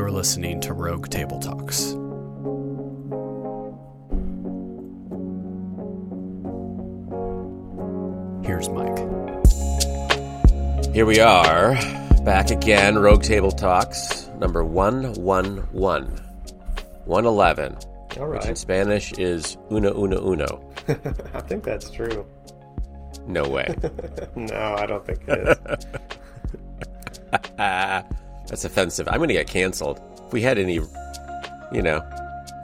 You're listening to Rogue Table Talks. Here's Mike. Here we are, back again, Rogue Table Talks, number 111. 111, All which in. Spanish is uno, uno, uno. I think that's true. No way. No, I don't think it is. That's offensive. I'm going to get canceled. If we had any, you know,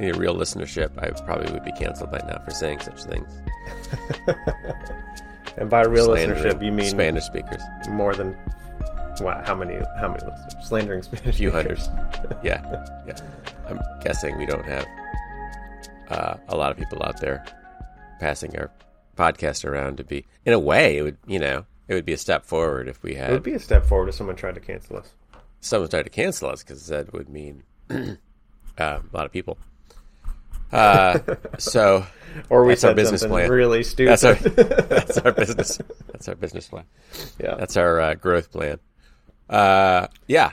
any real listenership, I probably would be canceled by now for saying such things. and by real Slandering listenership, you mean Spanish speakers. more than what? How many? How many listeners? Slandering Spanish. A few speakers. hundred. Yeah, yeah. I'm guessing we don't have uh, a lot of people out there passing our podcast around to be. In a way, it would, you know, it would be a step forward if we had. It would be a step forward if someone tried to cancel us. Someone tried to cancel us because that would mean uh, a lot of people. Uh, so Or we That's our business plan. really stupid. that's our that's our business that's our business plan. yeah. That's our uh, growth plan. Uh, yeah,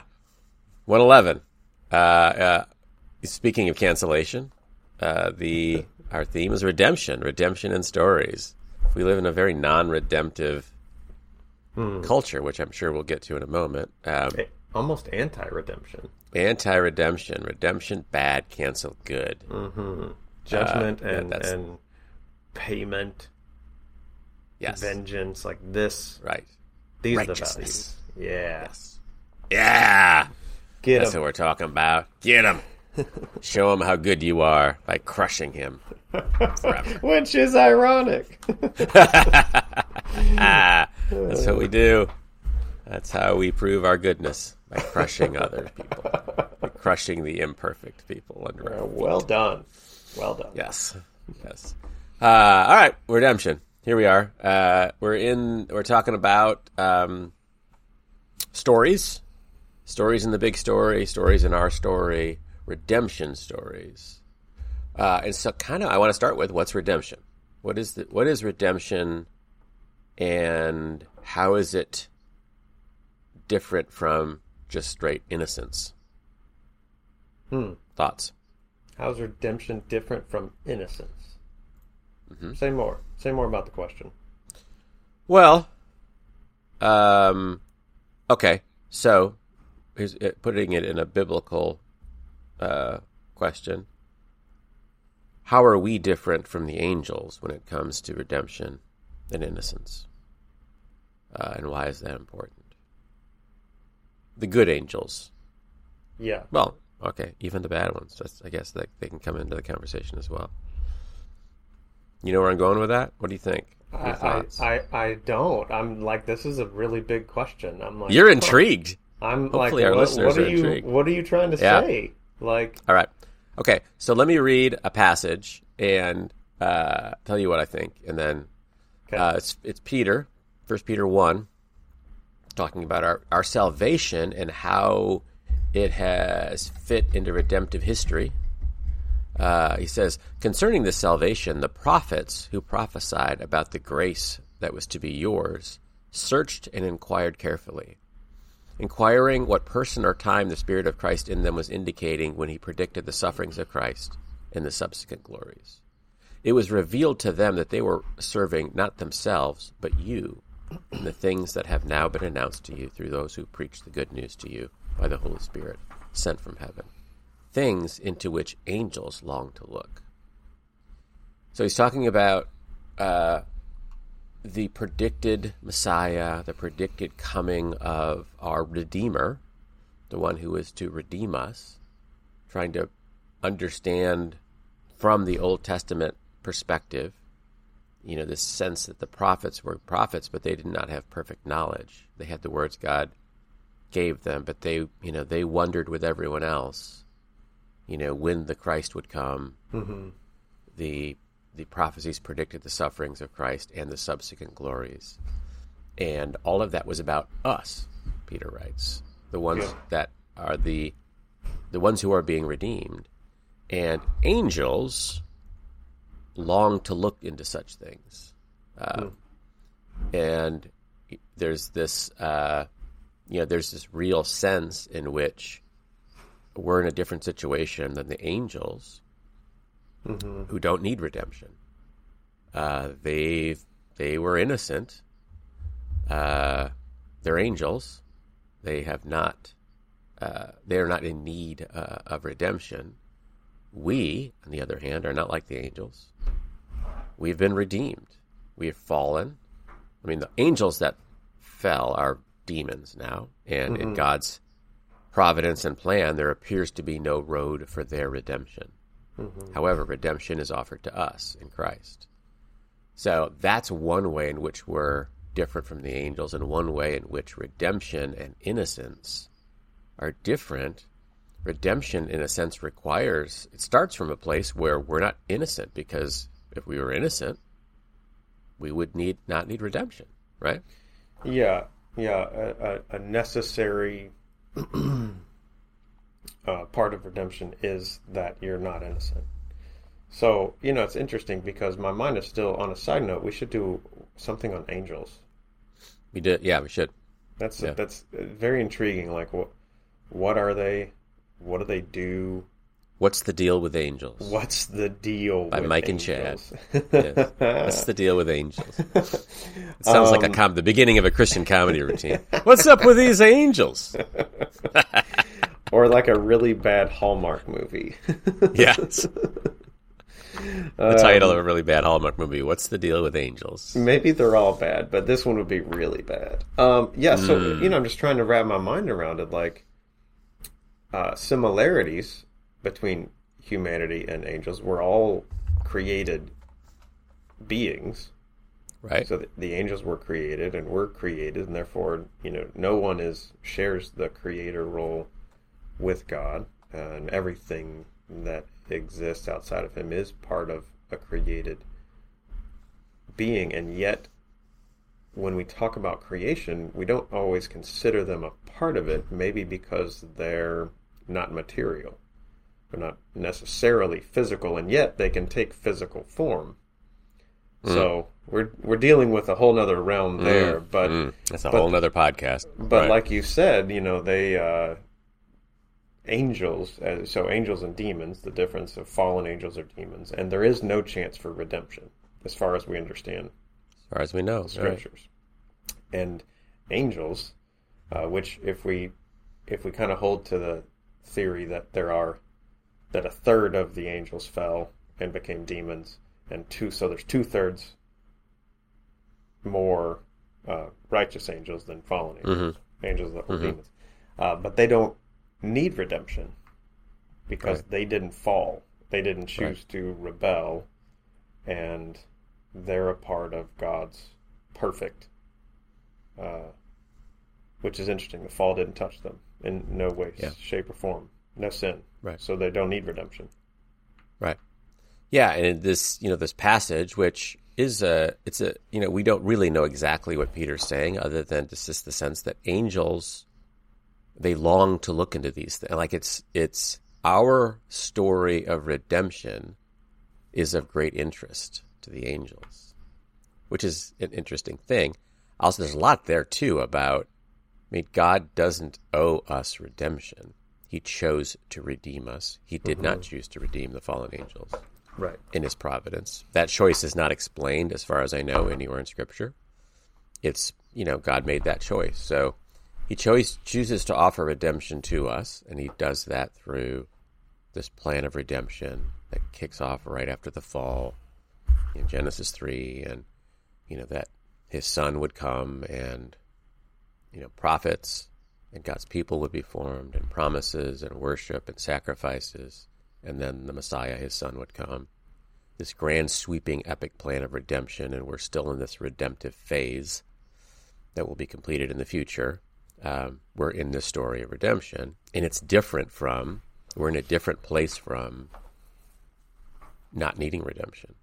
one eleven. Uh, uh, speaking of cancellation, uh, the our theme is redemption, redemption and stories. We live in a very non-redemptive culture, which I'm sure we'll get to in a moment. Um, Almost anti-redemption. anti-redemption, redemption bad, cancel good. Mm-hmm. Judgment uh, yeah, and that's- and payment, Yes, vengeance, like this. right. These are the values. Yeah. Yes. Yeah. Get That's 'em. what we're talking about. Get him. Show him how good you are by crushing him. Which is ironic. That's what we do. That's how we prove our goodness by crushing other people, by crushing the imperfect people under our Uh, well done. Well done. Yes, yes. Uh, all right, redemption. Here we are. Uh, we're in. We're talking about um, stories, stories in the big story, stories in our story, redemption stories. Uh, and so, kind of, I want to start with what's redemption. What is the, what is redemption, and how is it different from just straight innocence? Hmm. Thoughts? How's redemption different from innocence? Mm-hmm. Say more. Say more about the question. Well, um, okay. So, here's, uh, putting it in a biblical uh, question: How are we different from the angels when it comes to redemption and innocence? Uh, and why is that important? The good angels. Yeah. Well, okay, even the bad ones. That's, I guess that they can come into the conversation as well. You know where I'm going with that? What do you think? I, I. I, don't. I'm like this is a really big question. I'm like You're intrigued. I'm Hopefully like our what, listeners what are, are you intrigued. what are you trying to Yeah. say? Like All right. Okay. So let me read a passage and uh, tell you what I think, and then Okay. uh, it's it's Peter, First Peter one, talking about our our salvation and how it has fit into redemptive history. Uh, he says, concerning this salvation, the prophets who prophesied about the grace that was to be yours searched and inquired carefully inquiring what person or time the Spirit of Christ in them was indicating when he predicted the sufferings of Christ and the subsequent glories. It was revealed to them that they were serving not themselves, but you, the things that have now been announced to you through those who preach the good news to you by the Holy Spirit sent from heaven, things into which angels long to look. So he's talking about uh, the predicted Messiah, the predicted coming of our Redeemer, the one who is to redeem us, trying to understand from the Old Testament perspective, you know, this sense that the prophets were prophets, but they did not have perfect knowledge. They had the words God gave them, but they, you know, they wondered with everyone else, you know, when the Christ would come. Mm-hmm. The the prophecies predicted the sufferings of Christ and the subsequent glories. And all of that was about us, Peter writes. The ones Yeah. that are the the ones who are being redeemed. And angels long to look into such things. Uh, And there's this, uh, you know, there's this real sense in which we're in a different situation than the angels who don't need redemption. Uh, they they were innocent. Uh, they're angels. They have not. Uh, they are not in need uh, of redemption. We, on the other hand, are not like the angels. We've been redeemed. We have fallen. I mean, the angels that fell are demons now, and in mm-hmm. God's providence and plan, there appears to be no road for their redemption. Mm-hmm. However, redemption is offered to us in Christ. So that's one way in which we're different from the angels, and one way in which redemption and innocence are different. Redemption, in a sense, requires it starts from a place where we're not innocent, because if we were innocent, we would need not need redemption, right? Yeah, yeah, a, a, necessary uh, part of redemption is that you're not innocent. So you know, it's interesting because my mind is still on a side note. We should do something on angels. We did, yeah, we should. That's Yeah. that's very intriguing. Like, what what are they? What do they do? What's the deal with angels? What's the deal? By with Mike and Chad. angels? Yes. What's the deal with angels? It sounds like a com- the beginning of a Christian comedy routine. What's up with these angels? or like a really bad Hallmark movie. Yes. The title of a really bad Hallmark movie. What's the deal with angels? Maybe they're all bad, but this one would be really bad. Um, yeah, so Hmm. you know, I'm just trying to wrap my mind around it. Like uh, similarities between humanity and angels. We're all created beings. Right? So the, the angels were created, and we're created, and therefore, you know, no one is shares the creator role with God, and everything that exists outside of Him is part of a created being, and yet, when we talk about creation, we don't always consider them a part of it. Maybe because they're not material, they're not necessarily physical, and yet they can take physical form. So we're we're dealing with a whole nother realm there, but Mm, that's a but- whole nother podcast. but Right. like you said, you know they uh, angels. Uh, so angels and demons, the difference of fallen angels or demons, and there is no chance for redemption as far as we understand as far as we know, right? scriptures. And angels, uh, which if we if we kind of hold to the theory that there are that a third of the angels fell and became demons, and two so there's two thirds more uh, righteous angels than fallen angels, angels that were demons, uh, but they don't need redemption because Right. they didn't fall, they didn't choose Right. to rebel, and they're a part of God's perfect. Uh, which is interesting. The fall didn't touch them in no way, Yeah. shape, or form. No sin. Right. So they don't need redemption. Right. Yeah, and this, you know, this passage, which is a, it's a, you know, we don't really know exactly what Peter's saying, other than it's just the sense that angels, they long to look into these things. Like it's, it's our story of redemption is of great interest to the angels, which is an interesting thing. Also, there's a lot there too about. I mean, God doesn't owe us redemption. He chose to redeem us. He did not mm-hmm. choose to redeem the fallen angels Right. in his providence. That choice is not explained, as far as I know, anywhere in Scripture. It's, you know, God made that choice. So he chose, chooses to offer redemption to us, and he does that through this plan of redemption that kicks off right after the fall in Genesis 3, and, you know, that his son would come and, you know, prophets and God's people would be formed, and promises and worship and sacrifices and then the Messiah, his son, would come. This grand, sweeping, epic plan of redemption, and we're still in this redemptive phase that will be completed in the future. Um, we're in this story of redemption, and it's different from, we're in a different place from not needing redemption.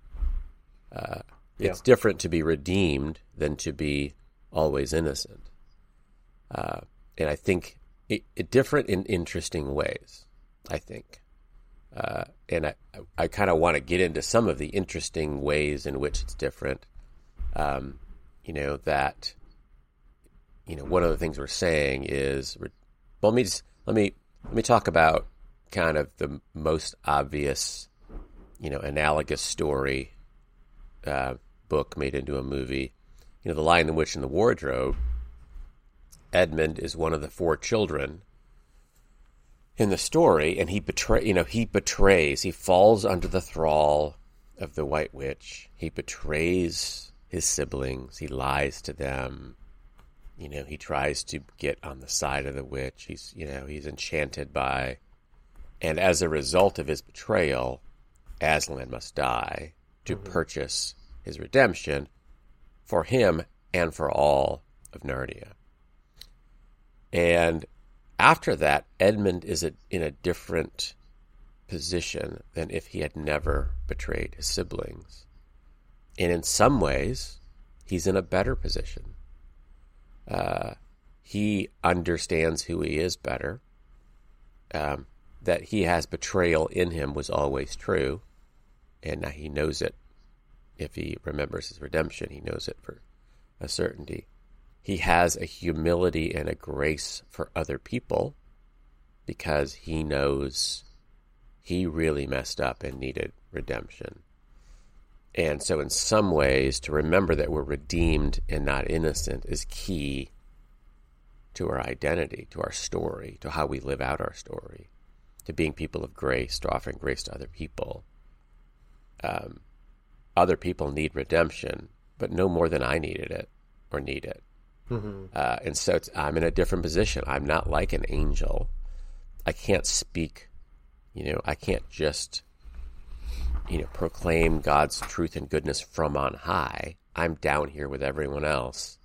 Uh, it's Yeah. different to be redeemed than to be always innocent. Uh, and I think it, it different in interesting ways. I think, uh, and I I kind of want to get into some of the interesting ways in which it's different. Um, you know that. You know, one of the things we're saying is, well, let me just let me let me talk about kind of the most obvious, you know, analogous story uh, book made into a movie. You know, The Lion, the Witch, and the Wardrobe. Edmund is one of the four children in the story, and he betray you know he betrays. He falls under the thrall of the White Witch. He betrays his siblings. He lies to them. You know, he tries to get on the side of the witch. He's you know he's enchanted by, and as a result of his betrayal, Aslan must die to mm-hmm. purchase his redemption for him and for all of Narnia. And after that, Edmund is in a different position than if he had never betrayed his siblings. And in some ways, he's in a better position. Uh, he understands who he is better. Um, that he has betrayal in him was always true, and now he knows it. If he remembers his redemption, he knows it for a certainty he has a humility and a grace for other people because he knows he really messed up and needed redemption. And so, in some ways, to remember that we're redeemed and not innocent is key to our identity, to our story, to how we live out our story, to being people of grace, to offering grace to other people. Um, other people need redemption, but no more than I needed it or need it. Mm-hmm. Uh, and so I'm in a different position. I'm not like an angel. I can't speak, you know, I can't just, you know, proclaim God's truth and goodness from on high. I'm down here with everyone else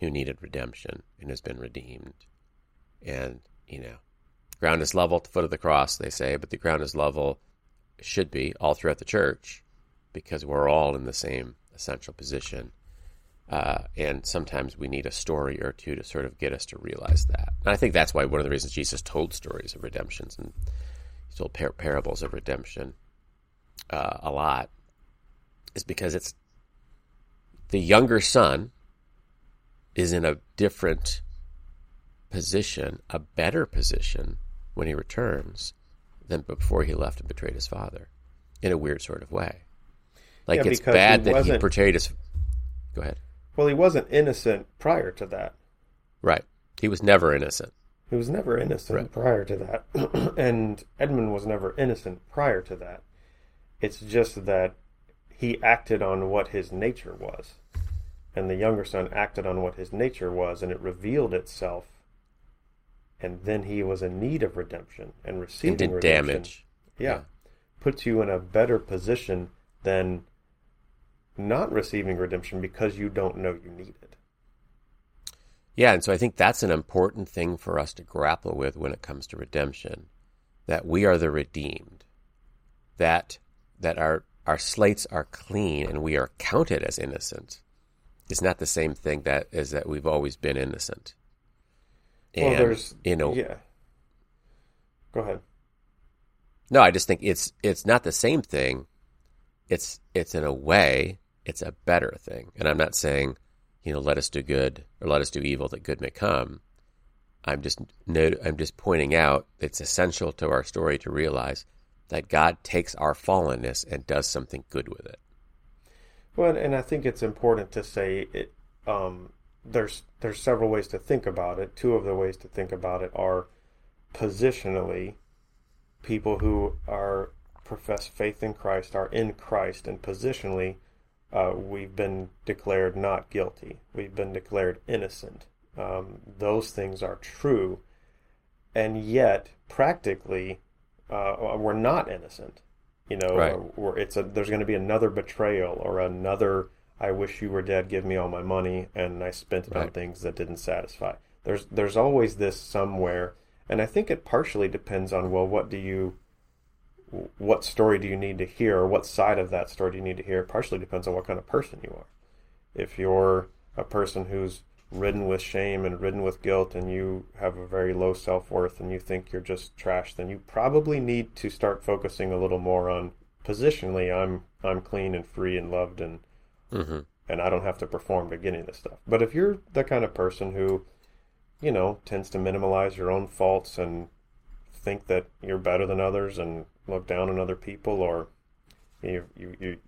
who needed redemption and has been redeemed. And, you know, ground is level at the foot of the cross, they say, but the ground is level, should be, all throughout the church because we're all in the same essential position. Uh, and sometimes we need a story or two to sort of get us to realize that. And I think that's why one of the reasons Jesus told stories of redemptions and he told par- parables of redemption uh, a lot is because it's the younger son is in a different position, a better position when he returns than before he left and betrayed his father in a weird sort of way. Like yeah, it's bad that he betrayed his. Go ahead. Well, he wasn't innocent prior to that. Right. He was never innocent. He was never innocent right. prior to that. and Edmund was never innocent prior to that. It's just that he acted on what his nature was. And the younger son acted on what his nature was, and it revealed itself. And then he was in need of redemption and receiving redemption. damage. Yeah. yeah. Puts you in a better position than not receiving redemption because you don't know you need it. Yeah, and so I think that's an important thing for us to grapple with when it comes to redemption, that we are the redeemed, that that our our slates are clean and we are counted as innocent. It's not the same thing that is that we've always been innocent. And, well, there's you know, yeah. Go ahead. No, I just think it's it's not the same thing. It's it's in a way it's a better thing. And I'm not saying, you know, let us do good or let us do evil that good may come. I'm just I'm just pointing out it's essential to our story to realize that God takes our fallenness and does something good with it. Well, and I think it's important to say it. Um, there's there's several ways to think about it. Two of the ways to think about it are positionally, people who are profess faith in Christ are in Christ, and positionally, uh, we've been declared not guilty. We've been declared innocent. Um, those things are true. And yet, practically, uh, we're not innocent. You know, right. it's a, there's going to be another betrayal or another, I wish you were dead, give me all my money, and I spent it right. on things that didn't satisfy. There's, there's always this somewhere. And I think it partially depends on, well, what do you what story do you need to hear or what side of that story do you need to hear? Partially depends on what kind of person you are. If you're a person who's ridden with shame and ridden with guilt and you have a very low self-worth and you think you're just trash then you probably need to start focusing a little more on positionally i'm i'm clean and free and loved and mm-hmm. and i don't have to perform to get any of this stuff. But if you're the kind of person who you know tends to minimize your own faults and think that you're better than others and look down on other people, or you you you,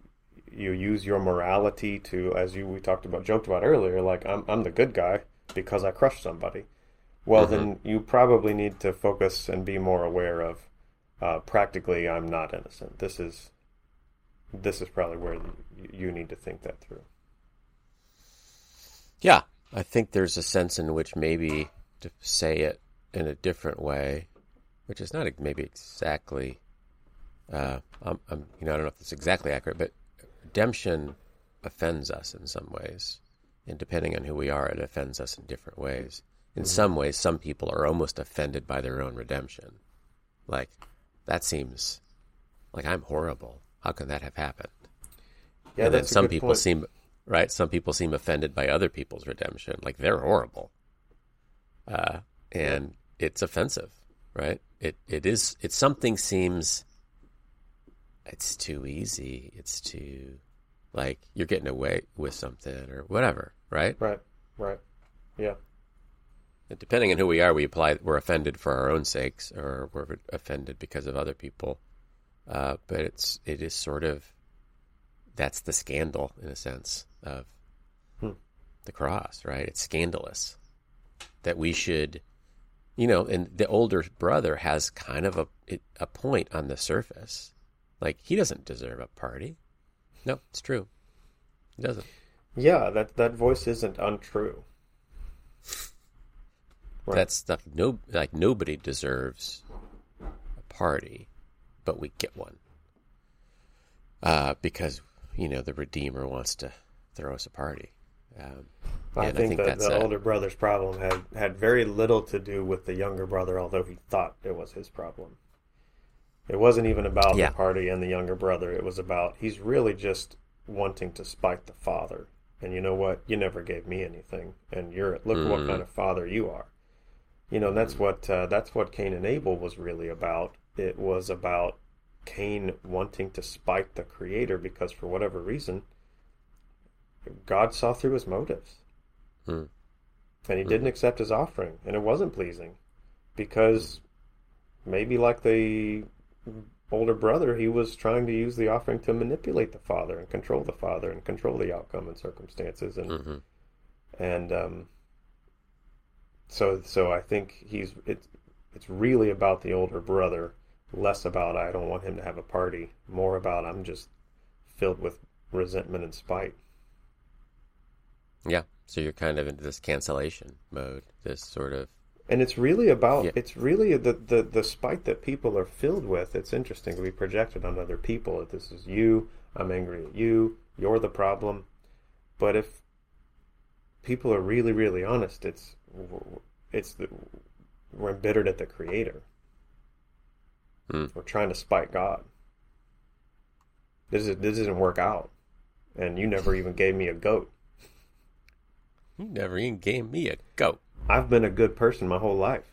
you use your morality to, as you we talked about, joked about earlier, like I'm I'm the good guy because I crushed somebody. Well, then you probably need to focus and be more aware of. Uh, practically, I'm not innocent. This is this is probably where you need to think that through. Yeah, I think there's a sense in which maybe to say it in a different way, which is not maybe exactly, uh, I'm, I'm, you know, I don't know if it's exactly accurate, but redemption offends us in some ways, and depending on who we are, it offends us in different ways. In Mm-hmm. some ways, some people are almost offended by their own redemption. Like, that seems like I'm horrible. How can that have happened? Yeah, and then that's some people point. seem right. Some people seem offended by other people's redemption, like they're horrible, uh, and it's offensive, right? It it is. It's something seems. It's too easy. It's too, like you're getting away with something or whatever, right? Right, right. Yeah. And depending on who we are, we apply. We're offended for our own sakes, or we're offended because of other people. Uh, but it's it is sort of that's the scandal in a sense of Hmm. the cross, right? It's scandalous that we should, you know. And the older brother has kind of a a point on the surface, like he doesn't deserve a party. No, it's true. He doesn't. Yeah, that that voice isn't untrue. Right. That's stuff. No, like nobody deserves a party, but we get one uh, because you know the Redeemer wants to throw us a party. Um, I think, that that's the older brother's problem had, had very little to do with the younger brother, although he thought it was his problem. It wasn't even about Yeah. the party and the younger brother. It was about he's really just wanting to spite the father. And you know what? You never gave me anything, and you're look what Mhm. kind of father you are. You know, and that's what uh, that's what Cain and Abel was really about. It was about Cain wanting to spite the Creator because, for whatever reason, God saw through his motives Hmm. and he didn't accept his offering, and it wasn't pleasing because maybe like the older brother, he was trying to use the offering to manipulate the father and control the father and control the outcome and circumstances, and Mhm. and um, so so I think he's it's it's really about the older brother, less about I don't want him to have a party, more about I'm just filled with resentment and spite. Yeah. So you're kind of into this cancellation mode, this sort of And it's really about Yeah. it's really the, the the spite that people are filled with. It's interesting to be projected on other people. If this is you, I'm angry at you. You're the problem. But if people are really really honest, it's it's the, we're embittered at the Creator. Hmm. We're trying to spite God. This is this didn't work out, and you never even gave me a goat. you never even gave me a goat. I've been a good person my whole life,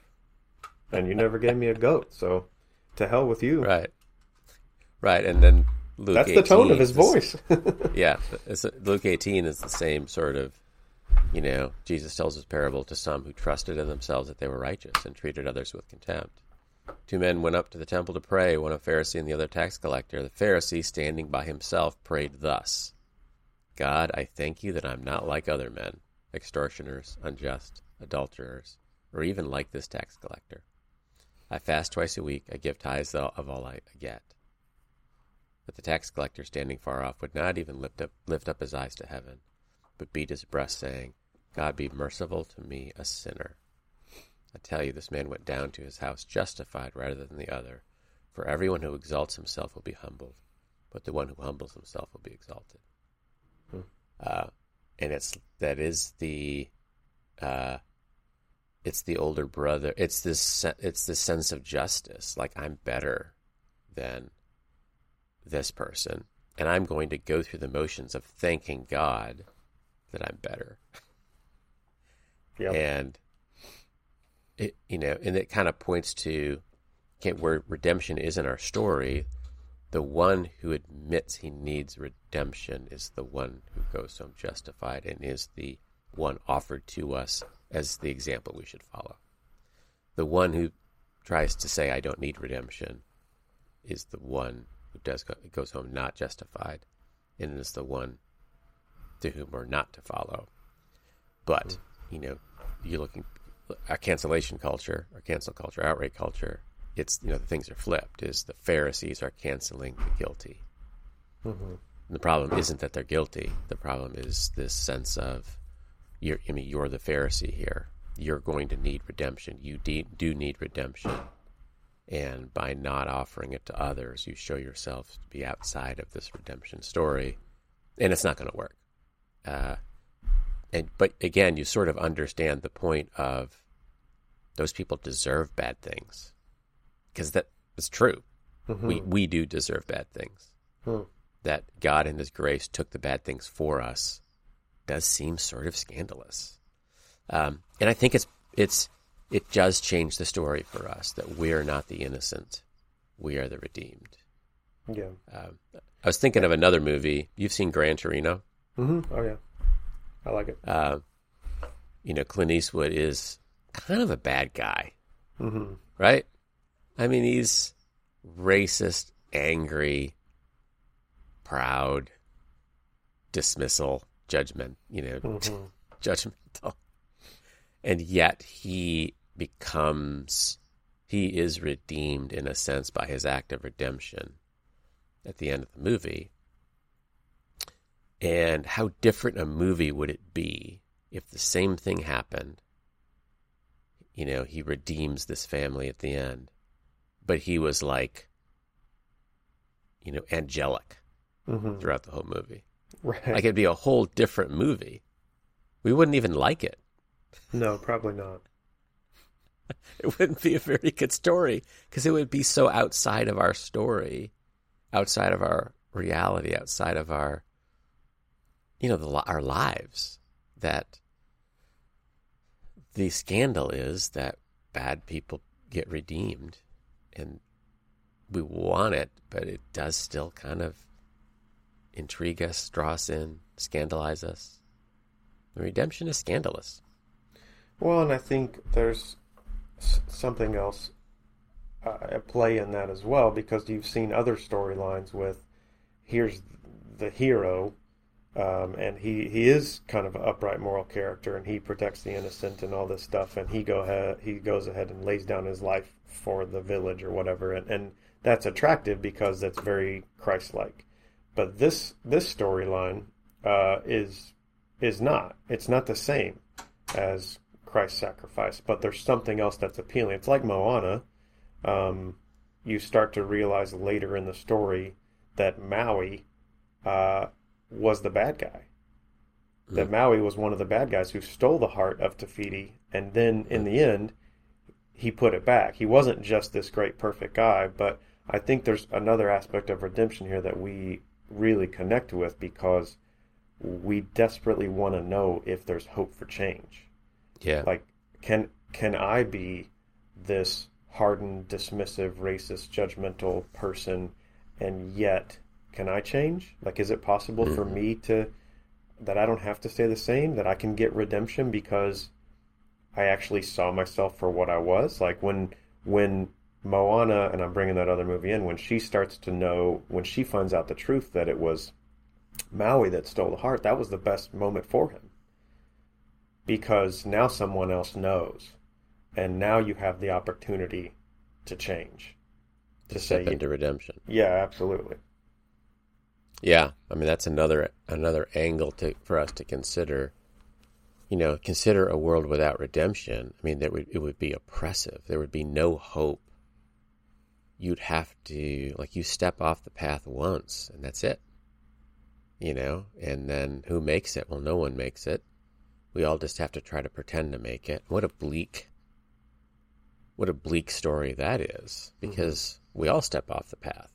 and you never gave me a goat. So, to hell with you. Right. Right. And then Luke That's the tone of his is voice. yeah, Luke 18 is the same sort of, you know, Jesus tells his parable to some who trusted in themselves that they were righteous and treated others with contempt. Two men went up to the temple to pray, one a Pharisee and the other tax collector. The Pharisee, standing by himself, prayed thus God, I thank you that I'm not like other men, extortioners, unjust, adulterers, or even like this tax collector. I fast twice a week, I give tithes of all I get. But the tax collector, standing far off, would not even lift up, lift up his eyes to heaven, but beat his breast, saying, God be merciful to me, a sinner. I tell you, this man went down to his house justified rather than the other. For everyone who exalts himself will be humbled, but the one who humbles himself will be exalted. Hmm. Uh, and it's that is the, uh, it's the older brother. It's this. It's the sense of justice. Like I'm better than this person, and I'm going to go through the motions of thanking God that I'm better. Yep. And it, you know, and it kind of points to where redemption is in our story. The one who admits he needs redemption is the one who goes home justified and is the one offered to us as the example we should follow. The one who tries to say I don't need redemption is the one who does go, goes home not justified, and is the one to whom we're not to follow. But you know, you're looking our cancellation culture, our cancel culture, outright culture. It's you know the things are flipped. Is the Pharisees are canceling the guilty. Mm-hmm. The problem isn't that they're guilty. The problem is this sense of you're. I mean, you're the Pharisee here. You're going to need redemption. You de- do need redemption, and by not offering it to others, you show yourself to be outside of this redemption story, and it's not going to work. Uh, and but again, you sort of understand the point of those people deserve bad things because that is true. Mm-hmm. We we do deserve bad things. Hmm. That God in His grace took the bad things for us does seem sort of scandalous, um, and I think it's it's it does change the story for us that we're not the innocent, we are the redeemed. Yeah. Um, I was thinking of another movie. You've seen Gran Torino. Mm-hmm. Oh yeah. I like it. Uh, you know, Clint Eastwood is kind of a bad guy, Mm-hmm. right? I mean, he's racist, angry, proud, dismissal, judgment, you know, Mm-hmm. judgmental. And yet he becomes, he is redeemed in a sense by his act of redemption at the end of the movie. And how different a movie would it be if the same thing happened? You know, he redeems this family at the end, but he was like, you know, angelic Mm-hmm. throughout the whole movie. Right. Like it'd be a whole different movie. We wouldn't even like it. no, probably not. It wouldn't be a very good story because it would be so outside of our story, outside of our reality, outside of our, you know, the, our lives. That the scandal is that bad people get redeemed, and we want it, but it does still kind of intrigue us, draw us in, scandalize us. The redemption is scandalous. Well, and I think there's something else uh, at play in that as well because you've seen other storylines with here's the hero, um, and he, he is kind of an upright moral character, and he protects the innocent and all this stuff, and he go ahead he goes ahead and lays down his life for the village or whatever, and, and that's attractive because that's very Christ-like. But this this storyline uh, is is not. It's not the same as Christ's sacrifice, but there's something else that's appealing. It's like Moana. Um, you start to realize later in the story that Maui uh, was the bad guy. That Maui was one of the bad guys who stole the heart of Te Fiti, and then in the end, he put it back. He wasn't just this great, perfect guy, but I think there's another aspect of redemption here that we really connect with because we desperately want to know if there's hope for change. Yeah. like can can i be this hardened dismissive racist judgmental person and yet can i change? Like is it possible for mm-hmm. me to that i don't have to stay the same that i can get redemption because i actually saw myself for what i was? Like when when moana and i'm bringing that other movie in when she starts to know when she finds out the truth that it was maui that stole the heart that was the best moment for him because now someone else knows and now you have the opportunity to change to say Step into redemption. yeah absolutely Yeah, I mean that's another another angle to for us to consider. You know, consider a world without redemption. I mean, that would it would be oppressive. There would be no hope. You'd have to like you step off the path once, and that's it. You know, and then who makes it? Well, no one makes it. We all just have to try to pretend to make it. What a bleak, what a bleak story that is, because we all step off the path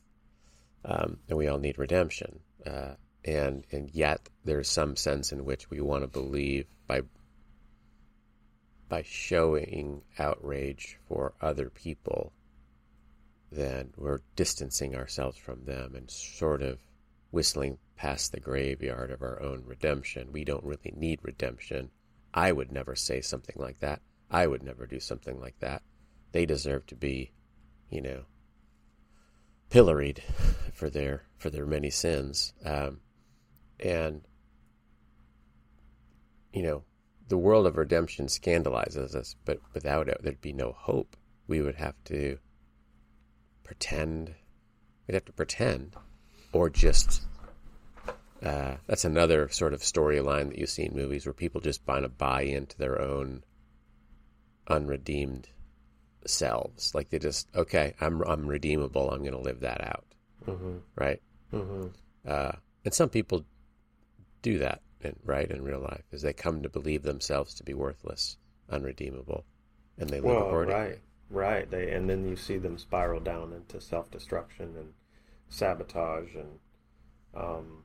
um, and we all need redemption. Uh, and and yet there's some sense in which we want to believe by by showing outrage for other people, then we're distancing ourselves from them and sort of whistling past the graveyard of our own redemption. We don't really need redemption. I would never say something like that. I would never do something like that. they deserve to be, you know, pilloried for their for their many sins. Um, and you know, the world of redemption scandalizes us, but without it, there'd be no hope. We would have to pretend. We'd have to pretend, or just. Uh, that's another sort of storyline that you see in movies where people just kind of buy into their own unredeemed selves. Like they just, okay, I'm I'm redeemable. I'm going to live that out, Mm-hmm. right? Mm-hmm. Uh, and some people do that, in, right, in real life, is they come to believe themselves to be worthless, unredeemable, and they live Well, accordingly. right, right. They and then you see them spiral down into self destruction and sabotage and, um,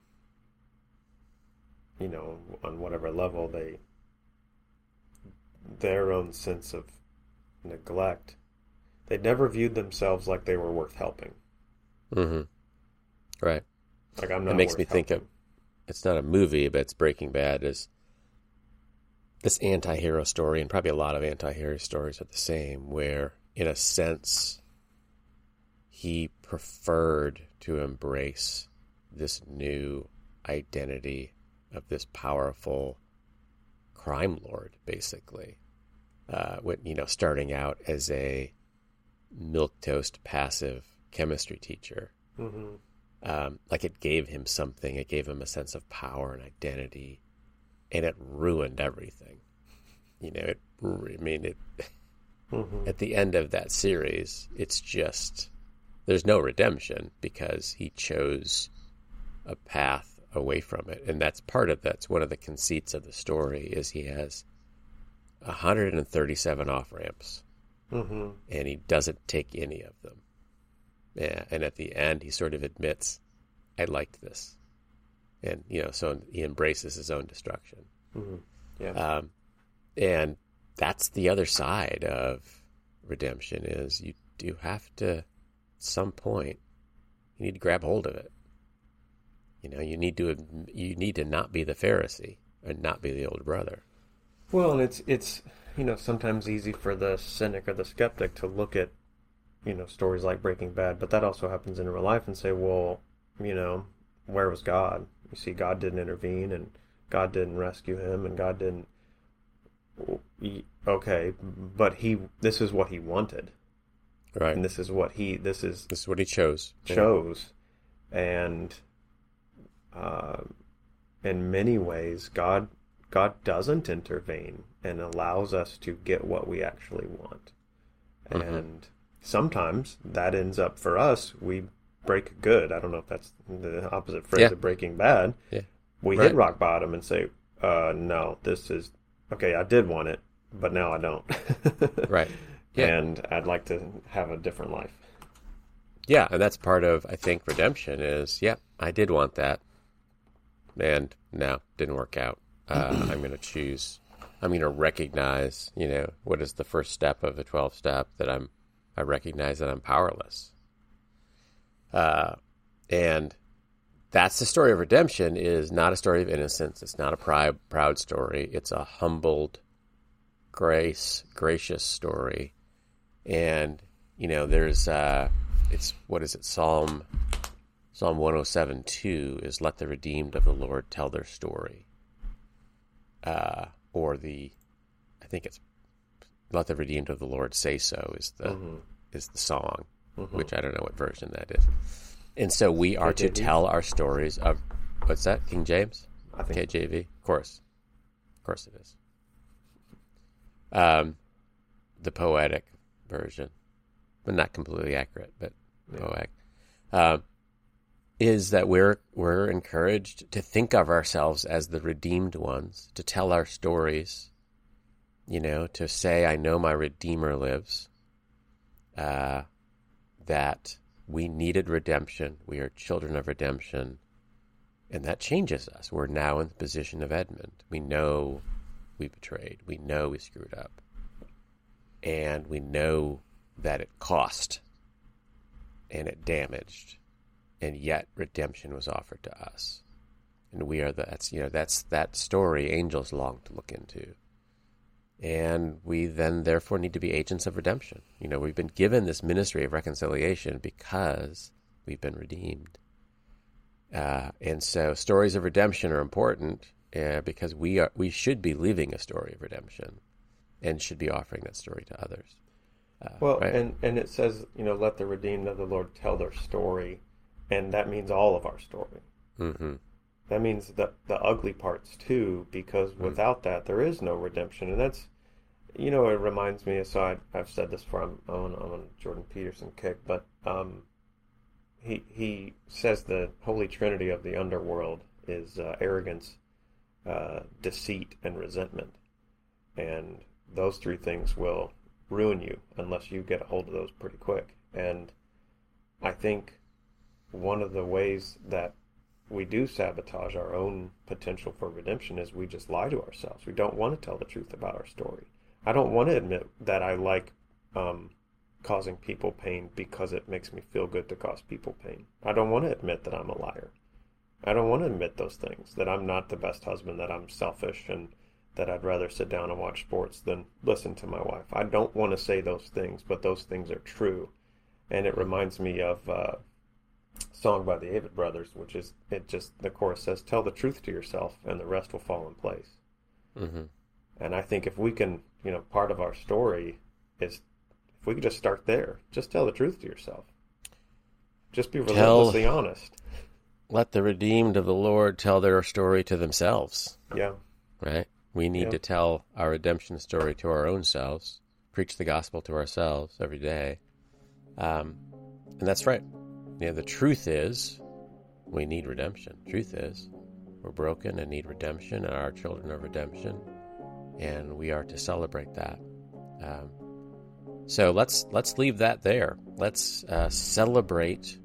you know, on whatever level they, their own sense of neglect. They never viewed themselves like they were worth helping. Mm-hmm. Right. Like I'm not. It makes me think of it's not a movie, but it's Breaking Bad is this anti-hero story, and probably a lot of anti-hero stories are the same, where in a sense he preferred to embrace this new identity of this powerful crime lord, basically. Uh, when, you know, starting out as a milk toast passive chemistry teacher Mhm. um, like it gave him something. It gave him a sense of power and identity, and it ruined everything. You know, it. I mean, it. Mhm. At the end of that series, it's just there's no redemption because he chose a path away from it, and that's part of that's one of the conceits of the story is he has 137 off ramps Mhm. and he doesn't take any of them. Yeah, and at the end, he sort of admits, "I liked this," and you know, so he embraces his own destruction. Mhm. Yeah. Um, and that's the other side of redemption: is you do have to, at some point, you need to grab hold of it. You know, you need to you need to not be the Pharisee and not be the older brother. Well, and it's it's you know sometimes easy for the cynic or the skeptic to look at you know stories like Breaking Bad, but that also happens in real life and say, well, you know, where was God? You see, God didn't intervene, and God didn't rescue him, and God didn't. Okay, but he. This is what he wanted, Right. and this is what he. This is this is what he chose. Yeah. chose, and uh, in many ways, God God doesn't intervene and allows us to get what we actually want, Mhm. and sometimes that ends up for us we break good. I don't know if that's the opposite phrase Yeah. of breaking bad. Yeah. We Right. hit rock bottom and say, uh, "No, this is okay. I did want it, but now I don't." Right. Yeah. And I'd like to have a different life. Yeah, and that's part of I think redemption is yeah, I did want that, and no, didn't work out. Uh, I'm going to choose. I'm going to recognize, you know, what is the first step of the 12 step that I'm. I recognize that I'm powerless. Uh, and that's the story of redemption. Is not a story of innocence. It's not a proud, proud story. It's a humbled, grace, gracious story, and you know, there's uh, it's what is it Psalm Psalm 107 2 is let the redeemed of the Lord tell their story. Uh, or the I think it's let the redeemed of the Lord say so is the Mhm. is the song, Mhm. which I don't know what version that is. And so we are to tell our stories of what's that King James I think KJV of course, of course it is. Um, the poetic version, but not completely accurate, but Yeah. poetic, um, is that we're we're encouraged to think of ourselves as the redeemed ones, to tell our stories, you know, to say, "I know my Redeemer lives." Uh, that we needed redemption. We are children of redemption. And that changes us. We're now in the position of Edmund. We know we betrayed. We know we screwed up. And we know that it cost and it damaged. And yet redemption was offered to us. And we are the, that's you know, that's that story angels long to look into. And we then therefore need to be agents of redemption. You know, we've been given this ministry of reconciliation because we've been redeemed. Uh, and so stories of redemption are important uh, because we are we should be living a story of redemption and should be offering that story to others. Uh, well, right? and and it says, you know, let the redeemed of the Lord tell their story, and that means all of our story. Mm-hmm. That means the the ugly parts too, because mm-hmm. without that, there is no redemption, and that's, you know, it reminds me. So I, I've said this before. I'm on I'm on Jordan Peterson kick, but um, he he says the holy trinity of the underworld is uh, arrogance, uh, deceit, and resentment, and those three things will ruin you unless you get a hold of those pretty quick. And I think one of the ways that we do sabotage our own potential for redemption is we just lie to ourselves. We don't want to tell the truth about our story. I don't want to admit that I like um, causing people pain because it makes me feel good to cause people pain. I don't want to admit that I'm a liar. I don't want to admit those things, that I'm not the best husband, that I'm selfish and that I'd rather sit down and watch sports than listen to my wife. I don't want to say those things, but those things are true. And it reminds me of a uh, song by the Avett Brothers, which is it just the chorus says, "Tell the truth to yourself, and the rest will fall in place." Mm-hmm. And I think if we can, you know, part of our story is if we could just start there, just tell the truth to yourself. Just be relentlessly tell, honest. Let the redeemed of the Lord tell their story to themselves. Yeah. Right? We need to tell our redemption story to our own selves, preach the gospel to ourselves every day. Um, and that's right. Yeah, the truth is we need redemption. Truth is we're broken and need redemption, and our children are redemption, and we are to celebrate that. Um, so let's let's leave that there. Let's uh, celebrate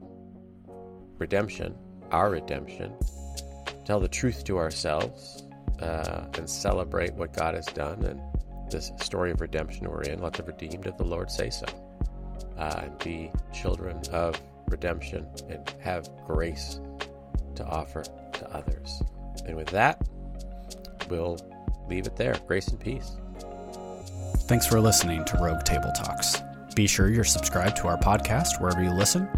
redemption, our redemption. Tell the truth to ourselves uh, and celebrate what God has done and this story of redemption we're in. Let the redeemed of the Lord say so. Uh, and be children of redemption and have grace to offer to others. And with that, we'll leave it there. Grace and peace. Thanks for listening to Rogue Table Talks. Be sure you're subscribed to our podcast wherever you listen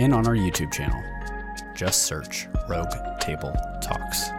and on our YouTube channel. Just search Rogue Table Talks.